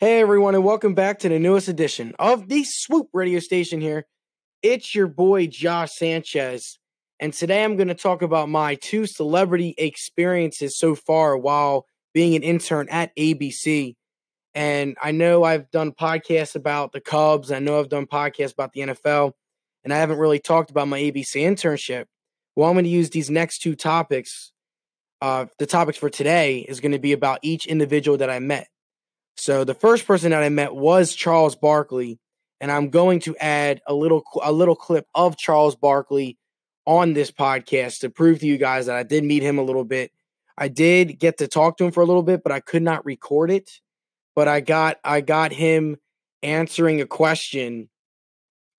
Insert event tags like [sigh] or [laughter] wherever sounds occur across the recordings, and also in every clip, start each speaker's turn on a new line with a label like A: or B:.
A: Hey everyone, and welcome back to the newest edition of the Swoop radio station here. It's your boy Josh Sanchez, and today I'm going to talk about my two celebrity experiences so far while being an intern at ABC. And I know I've done podcasts about the Cubs, I know I've done podcasts about the NFL, and I haven't really talked about my ABC internship. Well, I'm going to use these next two topics. Uh, the topics for today is going to be about each individual that I met. So the first person that I met was Charles Barkley, and I'm going to add a little a little clip of Charles Barkley on this podcast to prove to you guys that I did meet him a little bit. I did get to talk to him for a little bit, but I could not record it. But I got I got him answering a question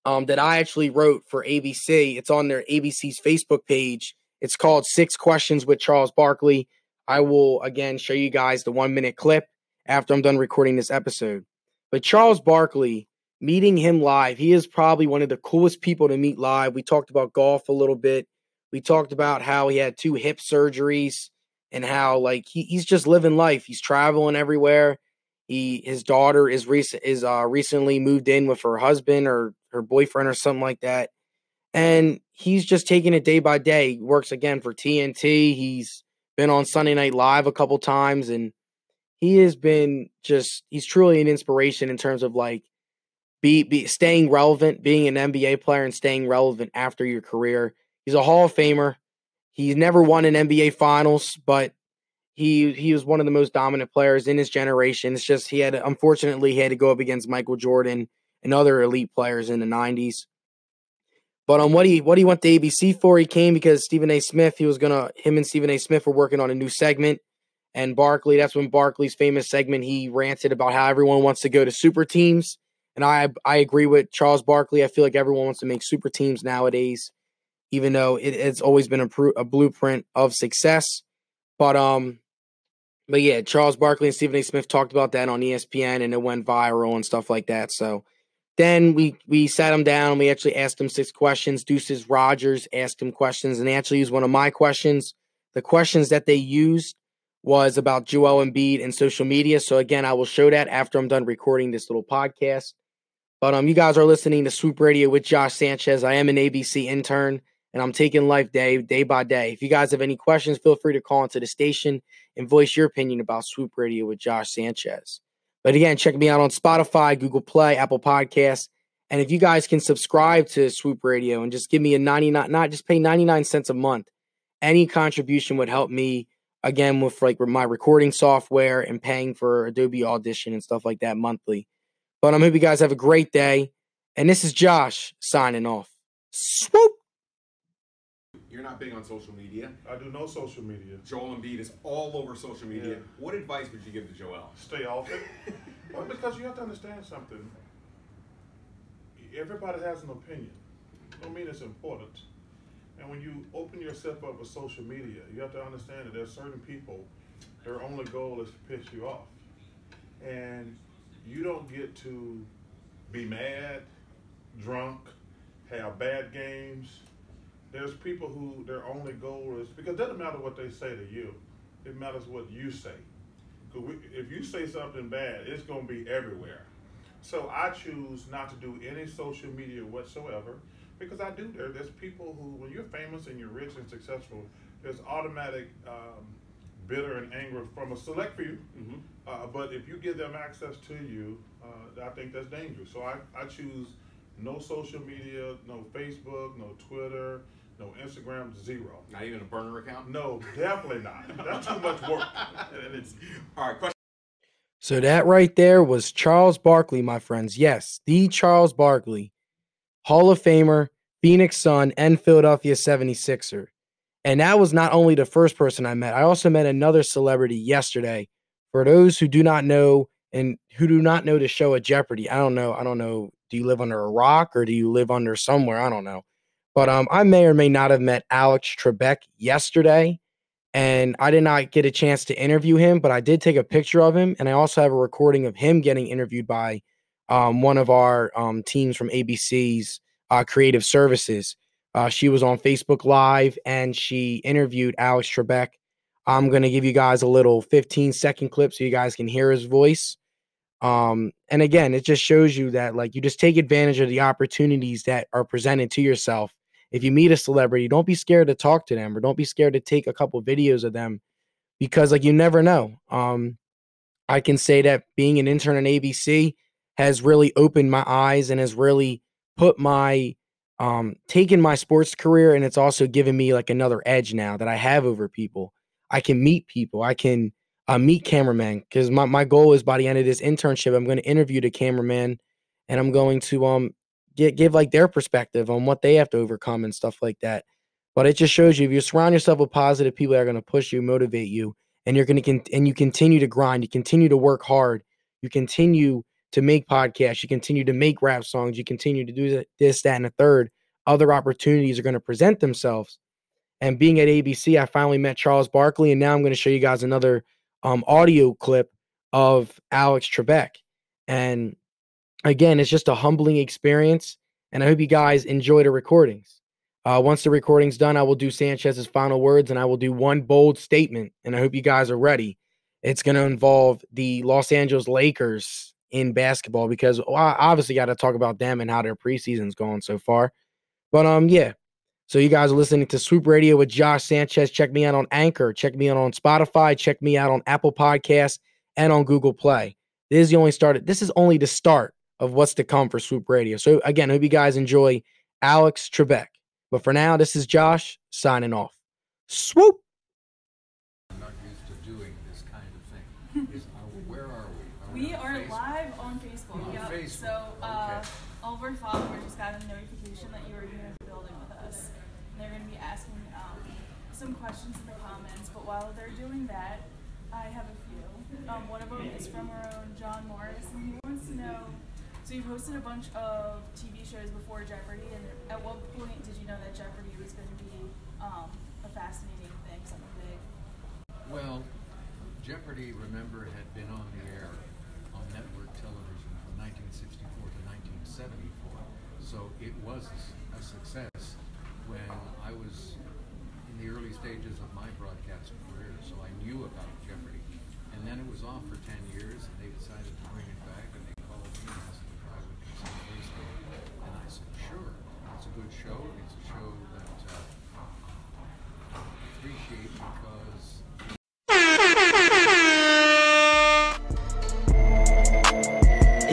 A: um, that I actually wrote for ABC. It's on their ABC's Facebook page. It's called Six Questions with Charles Barkley. I will again show you guys the one minute clip after I'm done recording this episode. But Charles Barkley, meeting him live, he is probably one of the coolest people to meet live. We talked about golf a little bit. We talked about how he had two hip surgeries and how like he, he's just living life. He's traveling everywhere. He his daughter is recent is uh recently moved in with her husband or her boyfriend or something like that. And he's just taking it day by day. He works again for TNT. He's been on Sunday Night Live a couple times and he has been just he's truly an inspiration in terms of like be, be staying relevant, being an NBA player and staying relevant after your career. He's a Hall of Famer. He's never won an NBA Finals, but he he was one of the most dominant players in his generation. It's just he had unfortunately he had to go up against Michael Jordan and other elite players in the '90s. But on what he what he went to ABC for, he came because Stephen A. Smith. He was gonna him and Stephen A. Smith were working on a new segment and Barkley. That's when Barkley's famous segment he ranted about how everyone wants to go to super teams. And I I agree with Charles Barkley. I feel like everyone wants to make super teams nowadays, even though it, it's always been a, a blueprint of success. But um, but yeah, Charles Barkley and Stephen A. Smith talked about that on ESPN, and it went viral and stuff like that. So then we we sat him down. and We actually asked him six questions. Deuces Rogers asked him questions, and they actually used one of my questions. The questions that they used was about Joel Embiid and social media. So again, I will show that after I'm done recording this little podcast. But um, you guys are listening to Swoop Radio with Josh Sanchez. I am an ABC intern, and I'm taking life day day by day. If you guys have any questions, feel free to call into the station and voice your opinion about Swoop Radio with Josh Sanchez. But again, check me out on Spotify, Google Play, Apple Podcasts. And if you guys can subscribe to Swoop Radio and just give me a 99, not just pay 99 cents a month, any contribution would help me again with like my recording software and paying for Adobe Audition and stuff like that monthly. But I'm hope you guys have a great day. And this is Josh signing off. Swoop.
B: You're not big on social media.
C: I do no social media.
B: Joel Embiid is all over social media.
C: Yeah.
B: What advice would you give to Joel?
C: Stay off it. [laughs] well, because you have to understand something. Everybody has an opinion. Don't mean it's important. And when you open yourself up with social media, you have to understand that there's certain people, their only goal is to piss you off. And you don't get to be mad, drunk, have bad games. There's people who their only goal is because it doesn't matter what they say to you, it matters what you say. if you say something bad, it's going to be everywhere. So I choose not to do any social media whatsoever because I do there. There's people who, when you're famous and you're rich and successful, there's automatic um, bitter and anger from a select few.
B: Mm-hmm.
C: Uh, but if you give them access to you, uh, I think that's dangerous. So I, I choose no social media, no Facebook, no Twitter, no Instagram, zero.
B: Not even a burner account?
C: No, definitely not. That's too much work. [laughs]
B: and it's all right. Question.
A: So that right there was Charles Barkley, my friends. Yes, the Charles Barkley, Hall of Famer, Phoenix Sun, and Philadelphia 76er. And that was not only the first person I met, I also met another celebrity yesterday. For those who do not know and who do not know the show of Jeopardy, I don't know. I don't know. Do you live under a rock or do you live under somewhere? I don't know. But um, I may or may not have met Alex Trebek yesterday, and I did not get a chance to interview him, but I did take a picture of him, and I also have a recording of him getting interviewed by um, one of our um, teams from ABC's uh, Creative Services. Uh, she was on Facebook Live and she interviewed Alex Trebek. I'm going to give you guys a little 15 second clip so you guys can hear his voice. Um, and again, it just shows you that like you just take advantage of the opportunities that are presented to yourself. If you meet a celebrity, don't be scared to talk to them or don't be scared to take a couple videos of them because like you never know. Um, I can say that being an intern at ABC has really opened my eyes and has really put my um taken my sports career and it's also given me like another edge now that I have over people. I can meet people. I can uh, meet cameramen because my, my goal is by the end of this internship, I'm going to interview the cameraman and I'm going to um get give like their perspective on what they have to overcome and stuff like that. But it just shows you if you surround yourself with positive people that are going to push you, motivate you, and you're going to con- and you continue to grind, you continue to work hard, you continue to make podcasts, you continue to make rap songs, you continue to do this, that, and a third. Other opportunities are going to present themselves. And being at ABC, I finally met Charles Barkley, and now I'm going to show you guys another um, audio clip of Alex Trebek. And again, it's just a humbling experience. And I hope you guys enjoy the recordings. Uh, once the recording's done, I will do Sanchez's final words and I will do one bold statement. And I hope you guys are ready. It's going to involve the Los Angeles Lakers in basketball because well, I obviously got to talk about them and how their preseason's going so far. But um, yeah, so you guys are listening to Swoop Radio with Josh Sanchez. Check me out on Anchor. Check me out on Spotify. Check me out on Apple Podcasts and on Google Play. This is the only started. This is only the start of what's to come for Swoop Radio. So again, hope you guys enjoy Alex Trebek. But for now, this is Josh signing off. Swoop.
D: I'm not used to doing this kind of thing. Is, uh, where are we? Are
E: We
D: on
E: are
D: Facebook?
E: live on Facebook.
D: On
E: yep.
D: Facebook,
E: So uh,
D: okay.
E: all of just got a notification that you were here in the building with us. And they're going to be asking um, some questions in the comments. But while they're doing that, I have a few. Um, one of them is from our own John Morris, and he wants to know. So you've hosted a bunch of TV shows before Jeopardy, and at what point did you know that Jeopardy was going to be um, a fascinating thing, something big?
D: Well, Jeopardy, remember, had been on the air on network television 1964 to 1974. So it was a success when I was in the early stages of my broadcast career. So I knew about Jeopardy. And then it was off for 10 years, and they decided to bring it back, and they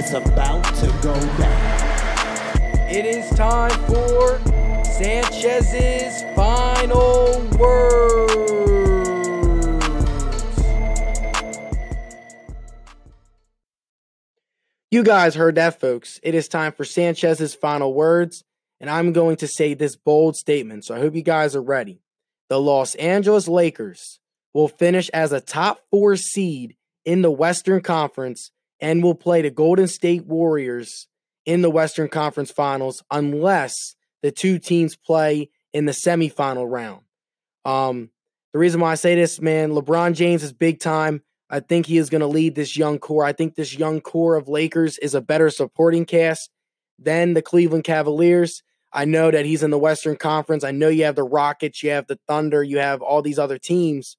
F: It's about to go down.
A: It is time for Sanchez's final words. You guys heard that, folks. It is time for Sanchez's final words, and I'm going to say this bold statement, so I hope you guys are ready. The Los Angeles Lakers will finish as a top four seed in the Western Conference and will play the Golden State Warriors in the Western Conference Finals unless the two teams play in the semifinal round. Um, the reason why I say this, man, LeBron James is big time. I think he is going to lead this young core. I think this young core of Lakers is a better supporting cast than the Cleveland Cavaliers. I know that he's in the Western Conference. I know you have the Rockets, you have the Thunder, you have all these other teams.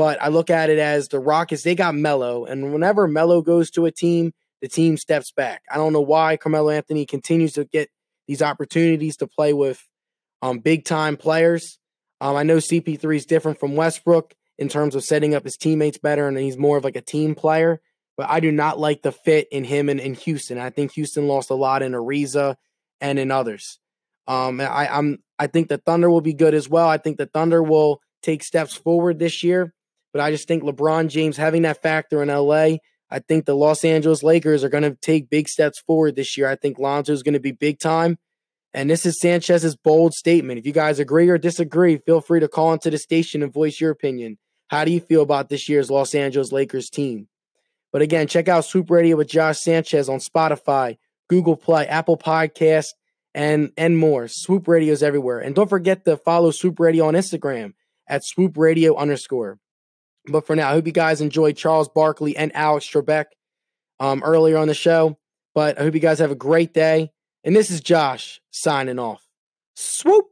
A: But I look at it as the Rockets, they got Melo. And whenever Melo goes to a team, the team steps back. I don't know why Carmelo Anthony continues to get these opportunities to play with um, big time players. Um, I know CP3 is different from Westbrook in terms of setting up his teammates better, and he's more of like a team player. But I do not like the fit in him and in Houston. I think Houston lost a lot in Ariza and in others. Um, I, I'm I think the Thunder will be good as well. I think the Thunder will take steps forward this year. But I just think LeBron James having that factor in LA, I think the Los Angeles Lakers are going to take big steps forward this year. I think Lonzo is going to be big time. And this is Sanchez's bold statement. If you guys agree or disagree, feel free to call into the station and voice your opinion. How do you feel about this year's Los Angeles Lakers team? But again, check out Swoop Radio with Josh Sanchez on Spotify, Google Play, Apple Podcast, and and more. Swoop Radio is everywhere. And don't forget to follow Swoop Radio on Instagram at Swoop Radio underscore. But for now, I hope you guys enjoyed Charles Barkley and Alex Trebek um, earlier on the show. But I hope you guys have a great day. And this is Josh signing off. Swoop.